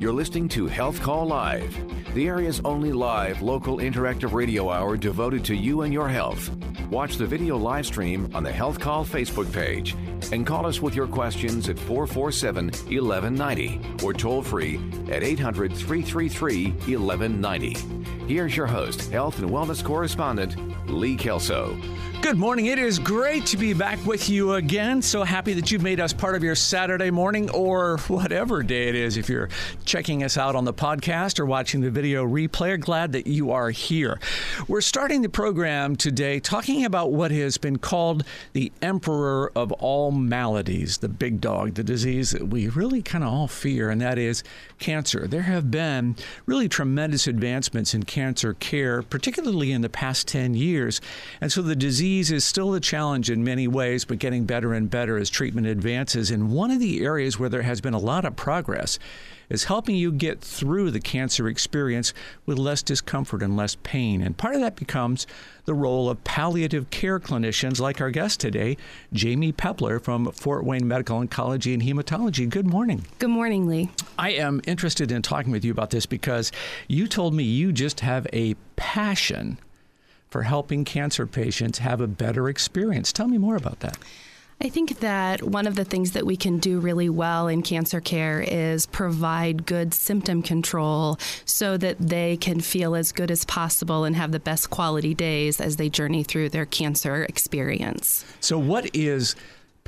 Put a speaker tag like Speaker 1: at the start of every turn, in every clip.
Speaker 1: You're listening to Health Call Live, the area's only live local interactive radio hour devoted to you and your health. Watch the video live stream on the Health Call Facebook page and call us with your questions at 447 1190 or toll free at 800 333 1190. Here's your host, health and wellness correspondent, Lee Kelso.
Speaker 2: Good morning. It is great to be back with you again. So happy that you've made us part of your Saturday morning or whatever day it is. If you're checking us out on the podcast or watching the video replay, glad that you are here. We're starting the program today talking about what has been called the emperor of all maladies, the big dog, the disease that we really kind of all fear, and that is cancer. There have been really tremendous advancements in cancer care, particularly in the past 10 years. And so the disease disease is still a challenge in many ways, but getting better and better as treatment advances. And one of the areas where there has been a lot of progress is helping you get through the cancer experience with less discomfort and less pain. And part of that becomes the role of palliative care clinicians like our guest today, Jamie Pepler from Fort Wayne Medical Oncology and Hematology. Good morning.
Speaker 3: Good morning, Lee.
Speaker 2: I am interested in talking with you about this because you told me you just have a passion for helping cancer patients have a better experience. Tell me more about that.
Speaker 3: I think that one of the things that we can do really well in cancer care is provide good symptom control so that they can feel as good as possible and have the best quality days as they journey through their cancer experience.
Speaker 2: So, what is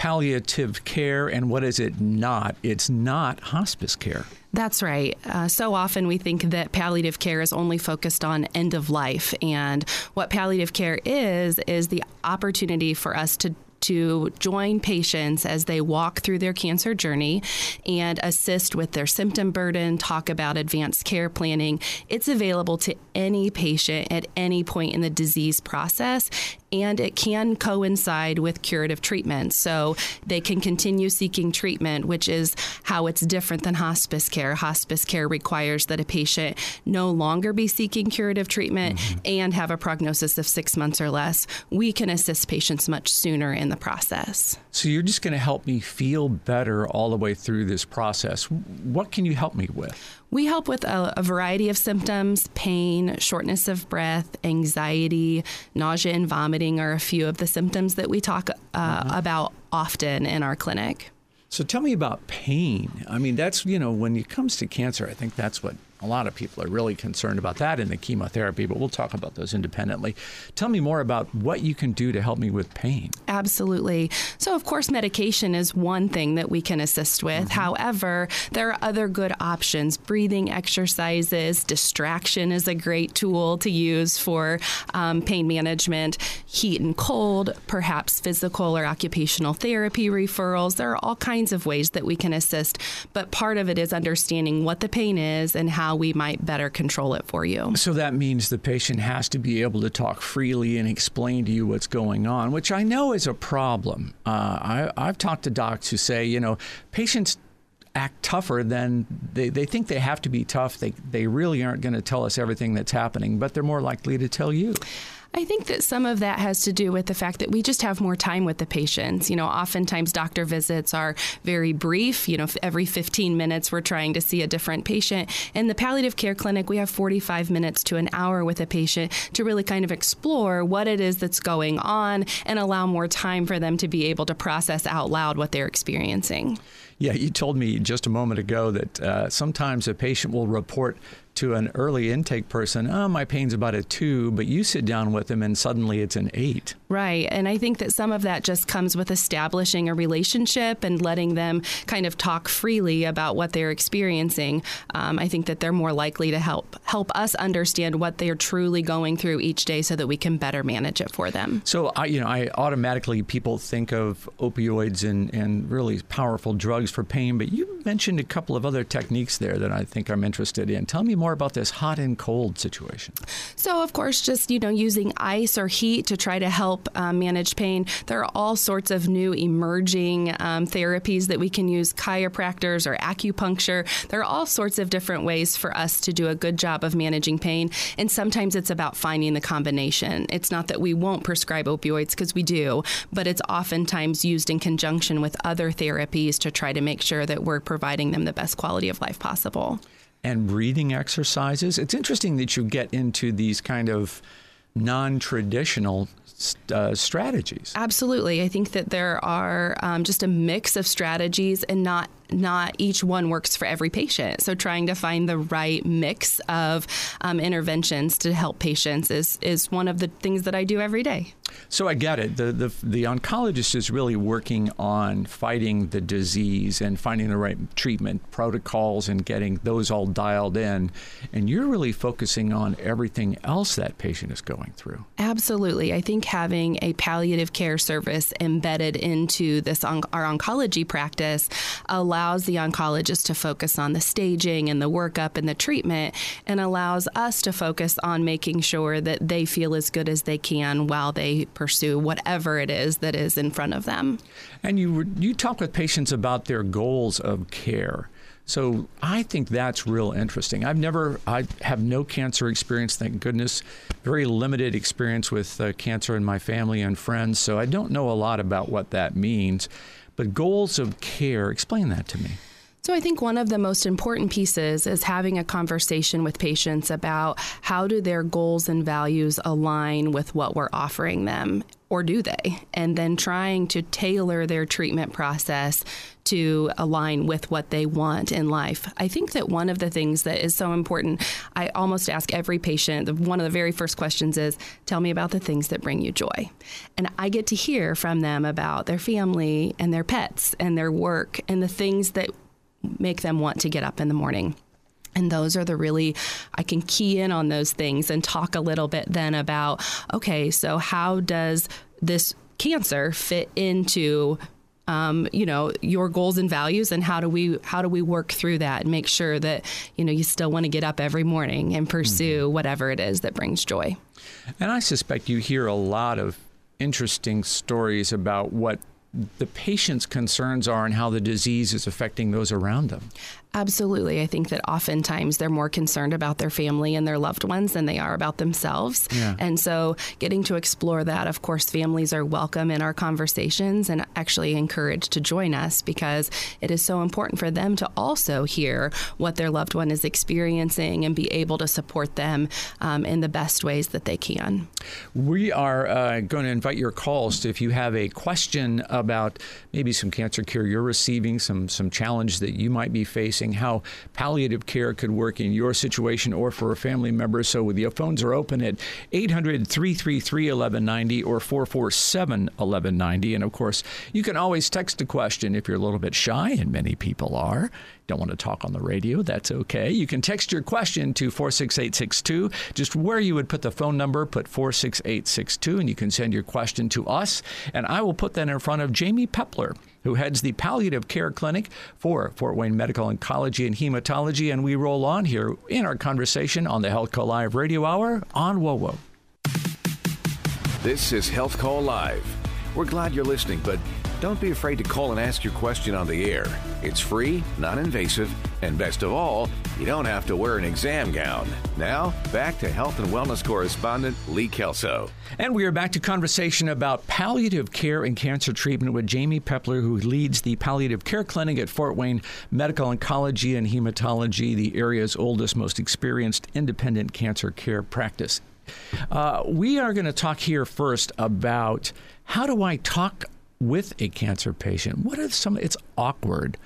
Speaker 2: palliative care and what is it not? It's not hospice care.
Speaker 3: That's right. Uh, so often we think that palliative care is only focused on end of life. And what palliative care is, is the opportunity for us to to join patients as they walk through their cancer journey and assist with their symptom burden, talk about advanced care planning. It's available to any patient at any point in the disease process, and it can coincide with curative treatment. So they can continue seeking treatment, which is how it's different than hospice care. Hospice care requires that a patient no longer be seeking curative treatment mm-hmm. and have a prognosis of six months or less. We can assist patients much sooner in the process.
Speaker 2: So you're just going to help me feel better all the way through this process. What can you help me with?
Speaker 3: We help with a, a, variety of symptoms pain, shortness of breath, anxiety, nausea, and vomiting are a few of the symptoms that we talk uh, uh-huh. about often in our clinic.
Speaker 2: So tell me about pain. I mean, that's, you know, when it comes to cancer, I think that's what a lot of people are really concerned about that in the chemotherapy, but we'll talk about those independently. Tell me more about what you can do to help me with pain.
Speaker 3: Absolutely. So, of course, medication is one thing that we can assist with. Mm-hmm. However, there are other good options. Breathing exercises, distraction is a great tool to use for um, pain management, heat and cold, perhaps physical or occupational therapy referrals. There are all kinds of ways that we can assist, but part of it is understanding what the pain is and how how we might better control it for you.
Speaker 2: So that means the patient has to be able to talk freely and explain to you what's going on, which I know is a problem. Uh, I, I've talked to docs who say, you know, patients act tougher than they, they think they have to be tough. They, they really aren't going to tell us everything that's happening, but they're more likely to tell you.
Speaker 3: I think that some of that has to do with the fact that we just have more time with the patients. You know, oftentimes doctor visits are very brief. You know, every 15 minutes we're trying to see a different patient. In the palliative care clinic, we have 45 minutes to an hour with a patient to really kind of explore what it is that's going on and allow more time for them to be able to process out loud what they're experiencing.
Speaker 2: Yeah, you told me just a moment ago that uh, sometimes a patient will report to an early intake person, oh, my pain's about a two, but you sit down with them and suddenly it's an eight.
Speaker 3: Right. And I think that some of that just comes with establishing a relationship and letting them kind of talk freely about what they're experiencing. Um, I think that they're more likely to help help us understand what they're truly going through each day so that we can better manage it for them.
Speaker 2: So I you know, I automatically people think of opioids and, and really powerful drugs for pain, but you mentioned a couple of other techniques there that I think I'm interested in. Tell me more about this hot and cold situation.
Speaker 3: So of course just, you know, using ice or heat to try to help help um, manage pain. There are all sorts of new emerging um, therapies that we can use, chiropractors or acupuncture. There are all sorts of different ways for us to do a good job of managing pain. And sometimes it's about finding the combination. It's not that we won't prescribe opioids because we do, but it's oftentimes used in conjunction with other therapies to try to make sure that we're providing them the best quality of life possible.
Speaker 2: And breathing exercises. It's interesting that you get into these kind of non traditional uh, strategies.
Speaker 3: Absolutely. I think that there are um, just a mix of strategies and not not each one works for every patient. So trying to find the right mix of um, interventions to help patients is is one of the things that I do every day.
Speaker 2: So I get it. The, the the oncologist is really working on fighting the disease and finding the right treatment protocols and getting those all dialed in. And you're really focusing on everything else that patient is going through.
Speaker 3: Absolutely. I think having a palliative care service embedded into this on- our oncology practice allows allows the oncologist to focus on the staging and the workup and the treatment and allows us to focus on making sure that they feel as good as they can while they pursue whatever it is that is in front of them.
Speaker 2: And you you talk with patients about their goals of care. So I think that's real interesting. I've never, I have no cancer experience, thank goodness. Very limited experience with uh, cancer in my family and friends, so I don't know a lot about what that means. But goals of care, explain that to me.
Speaker 3: So, I think one of the most important pieces is having a conversation with patients about how do their goals and values align with what we're offering them, or do they? And then trying to tailor their treatment process to align with what they want in life. I think that one of the things that is so important, I almost ask every patient, one of the very first questions is, Tell me about the things that bring you joy. And I get to hear from them about their family and their pets and their work and the things that make them want to get up in the morning. And those are the really, I can key in on those things and talk a little bit then about okay, so how does this cancer fit into um, you know your goals and values and how do we how do we work through that and make sure that you know you still want to get up every morning and pursue mm-hmm. whatever it is that brings joy
Speaker 2: and i suspect you hear a lot of interesting stories about what the patient's concerns are and how the disease is affecting those around them.
Speaker 3: Absolutely. I think that oftentimes they're more concerned about their family and their loved ones than they are about themselves. Yeah. And so getting to explore that, of course, families are welcome in our conversations and actually encouraged to join us because it is so important for them to also hear what their loved one is experiencing and be able to support them um, in the best ways that they can.
Speaker 2: We are uh, going to invite your calls to if you have a question about maybe some cancer care you're receiving, some, some challenge that you might be facing how palliative care could work in your situation or for a family member. So the phones are open at 800 333 1190 or 447 1190. And of course, you can always text a question if you're a little bit shy, and many people are don't want to talk on the radio, that's okay. You can text your question to 46862. Just where you would put the phone number, put 46862, and you can send your question to us. And I will put that in front of Jamie Pepler, who heads the palliative care clinic for Fort Wayne Medical Oncology and Hematology. And we roll on here in our conversation on the Health Call Live Radio Hour on WOWO.
Speaker 1: This is Health Call Live. We're glad you're listening, but don't be afraid to call and ask your question on the air. It's free, non invasive, and best of all, you don't have to wear an exam gown. Now, back to health and wellness correspondent Lee Kelso.
Speaker 2: And we are back to conversation about palliative care and cancer treatment with Jamie Pepler, who leads the palliative care clinic at Fort Wayne Medical Oncology and Hematology, the area's oldest, most experienced independent cancer care practice. Uh, we are going to talk here first about how do I talk with a cancer patient? What are some? It's awkward.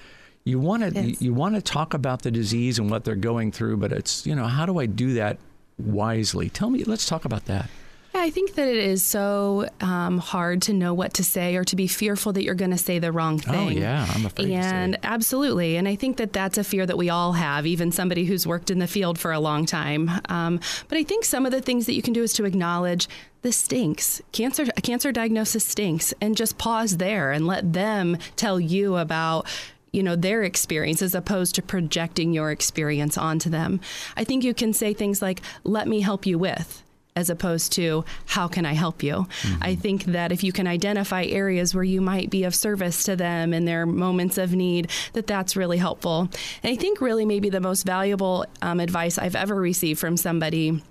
Speaker 2: You want to yes. you want to talk about the disease and what they're going through, but it's you know how do I do that wisely? Tell me. Let's talk about that.
Speaker 3: Yeah, I think that it is so um, hard to know what to say or to be fearful that you're going to say the wrong oh, thing.
Speaker 2: Oh yeah, I'm afraid.
Speaker 3: And absolutely, and I think that that's a fear that we all have, even somebody who's worked in the field for a long time. Um, but I think some of the things that you can do is to acknowledge this stinks. Cancer, a cancer diagnosis stinks, and just pause there and let them tell you about you know their experience as opposed to projecting your experience onto them. I think you can say things like, "Let me help you with." As opposed to how can I help you? Mm-hmm. I think that if you can identify areas where you might be of service to them in their moments of need, that that's really helpful. And I think really maybe the most valuable um, advice I've ever received from somebody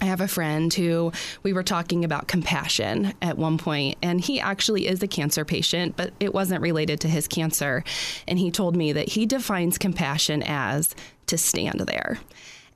Speaker 3: I have a friend who we were talking about compassion at one point, and he actually is a cancer patient, but it wasn't related to his cancer. And he told me that he defines compassion as to stand there.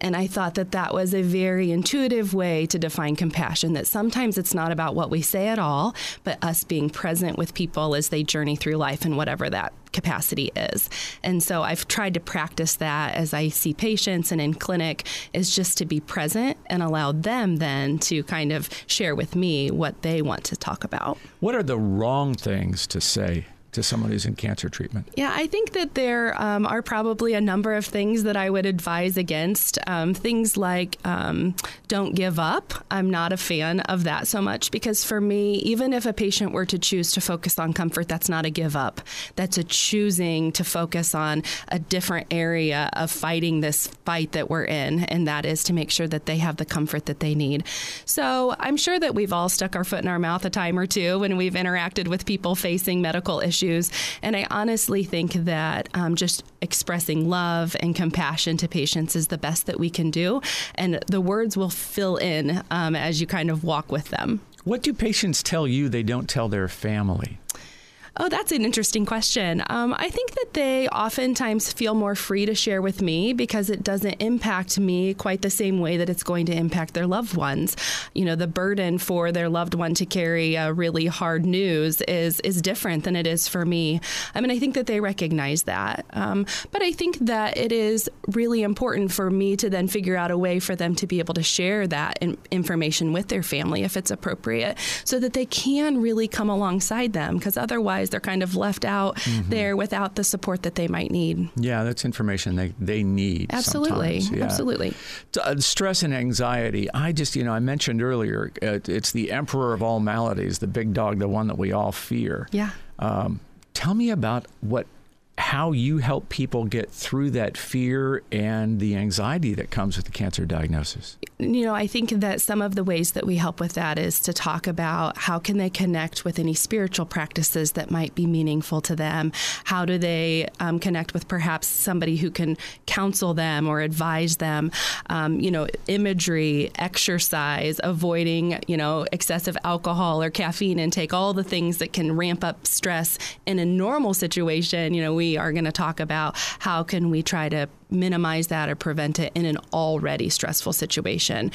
Speaker 3: And I thought that that was a very intuitive way to define compassion, that sometimes it's not about what we say at all, but us being present with people as they journey through life and whatever that capacity is. And so I've tried to practice that as I see patients and in clinic is just to be present and allow them then to kind of share with me what they want to talk about.
Speaker 2: What are the wrong things to say to someone who's in cancer treatment?
Speaker 3: Yeah, I think that there um, are probably a number of things that I would advise against. Um, things like um, don't give up. I'm not a fan of that so much because for me, even if a patient were to choose to focus on comfort, that's not a give up. That's a choosing to focus on a different area of fighting this fight that we're in, and that is to make sure that they have the comfort that they need. So I'm sure that we've all stuck our foot in our mouth a time or two when we've interacted with people facing medical issues issues. And I honestly think that um, just expressing love and compassion to patients is the best that we can do. And the words will fill in um, as you kind of walk with them.
Speaker 2: What do patients tell you they don't tell their family?
Speaker 3: Oh, that's an interesting question. Um, I think that they oftentimes feel more free to share with me because it doesn't impact me quite the same way that it's going to impact their loved ones. You know, the burden for their loved one to carry a really hard news is is different than it is for me. I mean, I think that they recognize that, um, but I think that it is really important for me to then figure out a way for them to be able to share that in- information with their family if it's appropriate, so that they can really come alongside them. Because otherwise they're kind of left out mm-hmm. there without the support that they might need.
Speaker 2: Yeah, that's information they, they need.
Speaker 3: Absolutely.
Speaker 2: Yeah.
Speaker 3: Absolutely.
Speaker 2: Uh, stress and anxiety. I just, you know, I mentioned earlier, uh, it's the emperor of all maladies, the big dog, the one that we all fear.
Speaker 3: Yeah. Um,
Speaker 2: tell me about what how you help people get through that fear and the anxiety that comes with the cancer diagnosis.
Speaker 3: You know, I think that some of the ways that we help with that is to talk about how can they connect with any spiritual practices that might be meaningful to them. How do they um, connect with perhaps somebody who can counsel them or advise them? Um, you know, imagery, exercise, avoiding you know excessive alcohol or caffeine intake, all the things that can ramp up stress in a normal situation. You know, we are going to talk about how can we try to minimize that or prevent it in an already stressful situation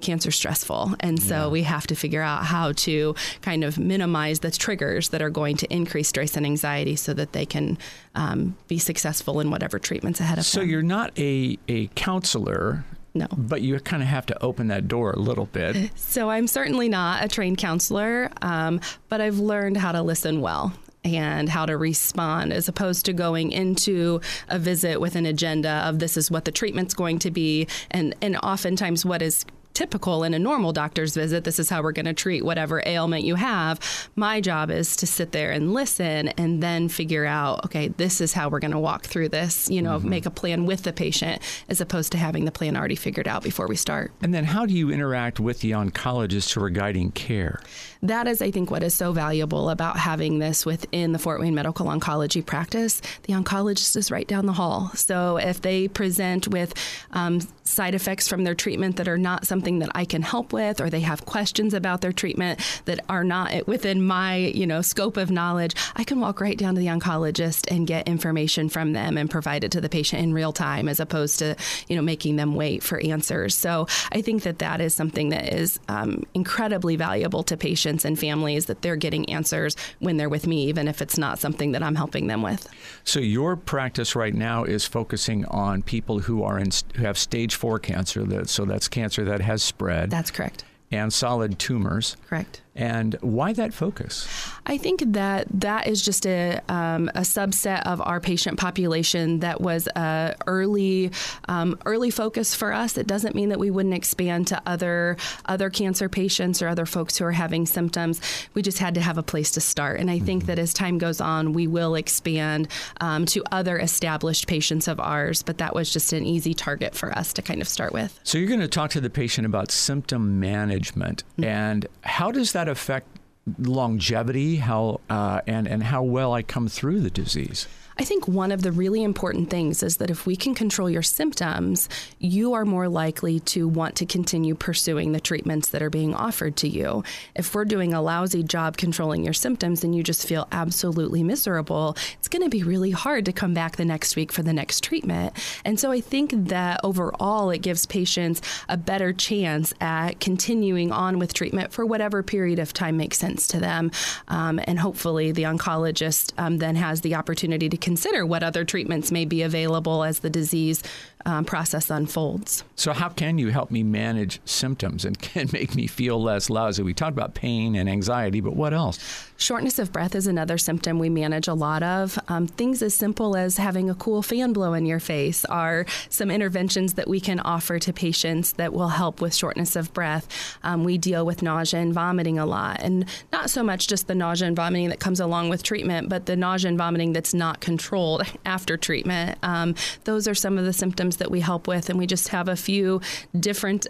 Speaker 3: cancer stressful. And so yeah. we have to figure out how to kind of minimize the triggers that are going to increase stress and anxiety so that they can um, be successful in whatever treatments ahead of
Speaker 2: so
Speaker 3: them.
Speaker 2: So you're not a, a counselor.
Speaker 3: No.
Speaker 2: But you kind of have to open that door a little bit.
Speaker 3: So I'm certainly not a trained counselor, um, but I've learned how to listen well and how to respond as opposed to going into a visit with an agenda of this is what the treatment's going to be and and oftentimes what is typical in a normal doctor's visit. This is how we're going to treat whatever ailment you have. My job is to sit there and listen and then figure out, okay, this is how we're going to walk through this, you know, mm-hmm. make a plan with the patient as opposed to having the plan already figured out before we start.
Speaker 2: And then how do you interact with the oncologist who are guiding care?
Speaker 3: That is, I think, what is so valuable about having this within the Fort Wayne Medical Oncology practice. The oncologist is right down the hall. So if they present with um, side effects from their treatment that are not something something that I can help with, or they have questions about their treatment that are not within my, you know, scope of knowledge, I can walk right down to the oncologist and get information from them and provide it to the patient in real time, as opposed to, you know, making them wait for answers. So I think that that is something that is um, incredibly valuable to patients and families that they're getting answers when they're with me, even if it's not something that I'm helping them with.
Speaker 2: So your practice right now is focusing on people who are in who have stage four cancer. That so that's cancer that has spread.
Speaker 3: That's correct.
Speaker 2: And solid tumors.
Speaker 3: Correct.
Speaker 2: And why that focus?
Speaker 3: I think that that is just a, um, a subset of our patient population that was a early um, early focus for us. It doesn't mean that we wouldn't expand to other other cancer patients or other folks who are having symptoms. We just had to have a place to start. And I mm-hmm. think that as time goes on, we will expand um, to other established patients of ours. But that was just an easy target for us to kind of start with.
Speaker 2: So you're going to talk to the patient about symptom management mm-hmm. and how does that affect longevity, how uh, and and how well I come through the disease.
Speaker 3: I think one of the really important things is that if we can control your symptoms, you are more likely to want to continue pursuing the treatments that are being offered to you. If we're doing a lousy job controlling your symptoms and you just feel absolutely miserable, it's going to be really hard to come back the next week for the next treatment. And so I think that overall it gives patients a better chance at continuing on with treatment for whatever period of time makes sense to them. Um, and hopefully the oncologist um, then has the opportunity to consider what other treatments may be available as the disease um, process unfolds.
Speaker 2: So, how can you help me manage symptoms and can make me feel less lousy? We talked about pain and anxiety, but what else?
Speaker 3: Shortness of breath is another symptom we manage a lot of. Um, things as simple as having a cool fan blow in your face are some interventions that we can offer to patients that will help with shortness of breath. Um, we deal with nausea and vomiting a lot, and not so much just the nausea and vomiting that comes along with treatment, but the nausea and vomiting that's not controlled after treatment. Um, those are some of the symptoms that we help with, and we just have a few different.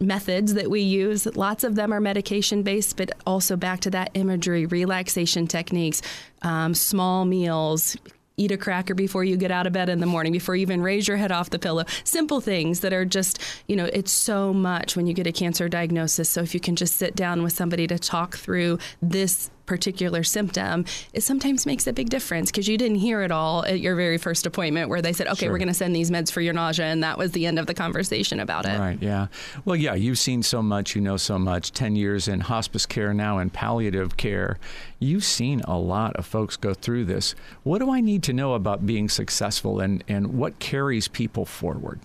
Speaker 3: Methods that we use. Lots of them are medication based, but also back to that imagery, relaxation techniques, um, small meals, eat a cracker before you get out of bed in the morning, before you even raise your head off the pillow. Simple things that are just, you know, it's so much when you get a cancer diagnosis. So if you can just sit down with somebody to talk through this particular symptom, it sometimes makes a big difference because you didn't hear it all at your very first appointment where they said, okay, sure. we're going to send these meds for your nausea. And that was the end of the conversation about it.
Speaker 2: Right. Yeah. Well, yeah, you've seen so much, you know so much, 10 years in hospice care now in palliative care. You've seen a lot of folks go through this. What do I need to know about being successful and, and what carries people forward?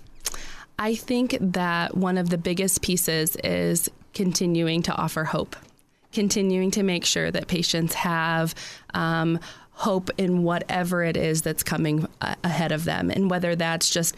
Speaker 3: I think that one of the biggest pieces is continuing to offer hope continuing to make sure that patients have um, hope in whatever it is that's coming ahead of them, and whether that's just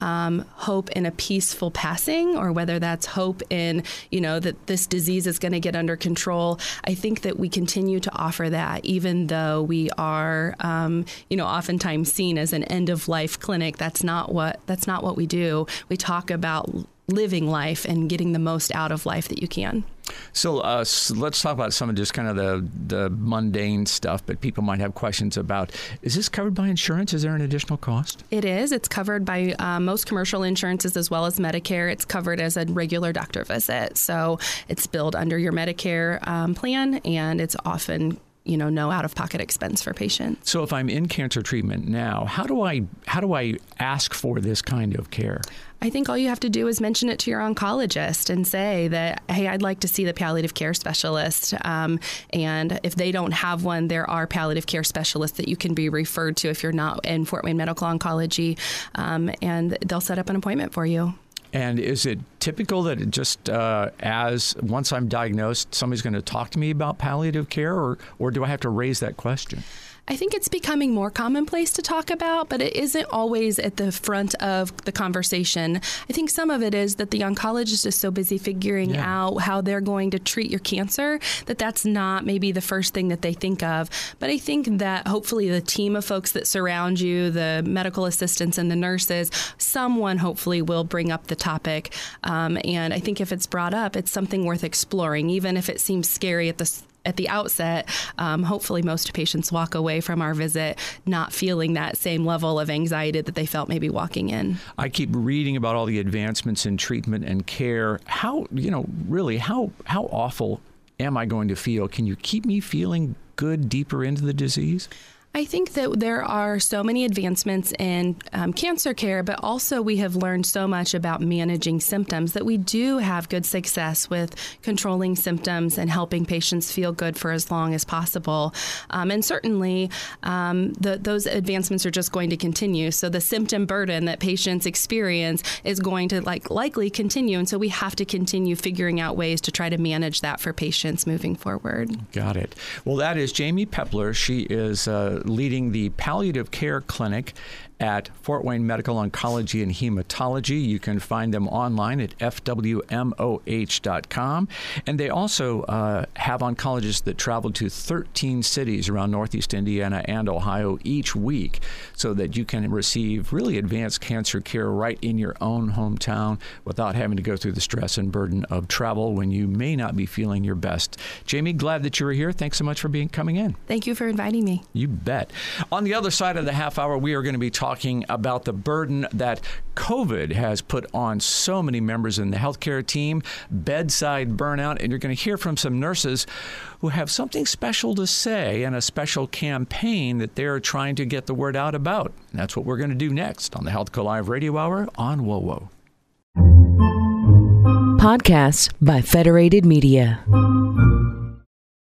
Speaker 3: um, hope in a peaceful passing or whether that's hope in you know that this disease is going to get under control i think that we continue to offer that even though we are um, you know oftentimes seen as an end of life clinic. That's not what that's not what we do. We talk about living life and getting the most out of life that you can.
Speaker 2: So, uh, so, let's talk about some of just kind of the the mundane stuff, but people might have questions about. Is this covered by insurance? Is there an additional cost?
Speaker 3: It is. It's covered by uh, most commercial insurances as well as Medicare. It's covered as a regular doctor visit, so it's billed under your Medicare um, plan, and it's often you know no out of pocket expense for patients.
Speaker 2: So if I'm in cancer treatment now, how do I how do I ask for this kind of care?
Speaker 3: I think all you have to do is mention it to your oncologist and say that, hey, I'd like to see the palliative care specialist. Um, and if they don't have one, there are palliative care specialists that you can be referred to if you're not in Fort Wayne Medical Oncology, um, and they'll set up an appointment for you.
Speaker 2: And is it typical that it just uh, as once I'm diagnosed, somebody's going to talk to me about palliative care, or or do I have to raise that question?
Speaker 3: I think it's becoming more commonplace to talk about, but it isn't always at the front of the conversation. I think some of it is that the oncologist is so busy figuring yeah. out how they're going to treat your cancer that that's not maybe the first thing that they think of. But I think that hopefully the team of folks that surround you, the medical assistants and the nurses, someone hopefully will bring up the topic. Um, and I think if it's brought up, it's something worth exploring, even if it seems scary at the at the outset, um, hopefully most patients walk away from our visit not feeling that same level of anxiety that they felt maybe walking in.
Speaker 2: I keep reading about all the advancements in treatment and care. How, you know, really, how, how awful am I going to feel? Can you keep me feeling good deeper into the disease?
Speaker 3: I think that there are so many advancements in um, cancer care, but also we have learned so much about managing symptoms that we do have good success with controlling symptoms and helping patients feel good for as long as possible. Um, and certainly, um, the, those advancements are just going to continue. So the symptom burden that patients experience is going to like likely continue, and so we have to continue figuring out ways to try to manage that for patients moving forward.
Speaker 2: Got it. Well, that is Jamie Pepler. She is. Uh, leading the palliative care clinic at Fort Wayne Medical Oncology and Hematology. You can find them online at fwmoh.com. And they also uh, have oncologists that travel to 13 cities around Northeast Indiana and Ohio each week so that you can receive really advanced cancer care right in your own hometown without having to go through the stress and burden of travel when you may not be feeling your best. Jamie, glad that you were here. Thanks so much for being coming in.
Speaker 3: Thank you for inviting me.
Speaker 2: You bet. On the other side of the half hour, we are going to be talking talking about the burden that COVID has put on so many members in the healthcare team, bedside burnout, and you're going to hear from some nurses who have something special to say and a special campaign that they're trying to get the word out about. And that's what we're going to do next on the Health Call Live Radio Hour on WOWO.
Speaker 4: Podcasts by Federated Media.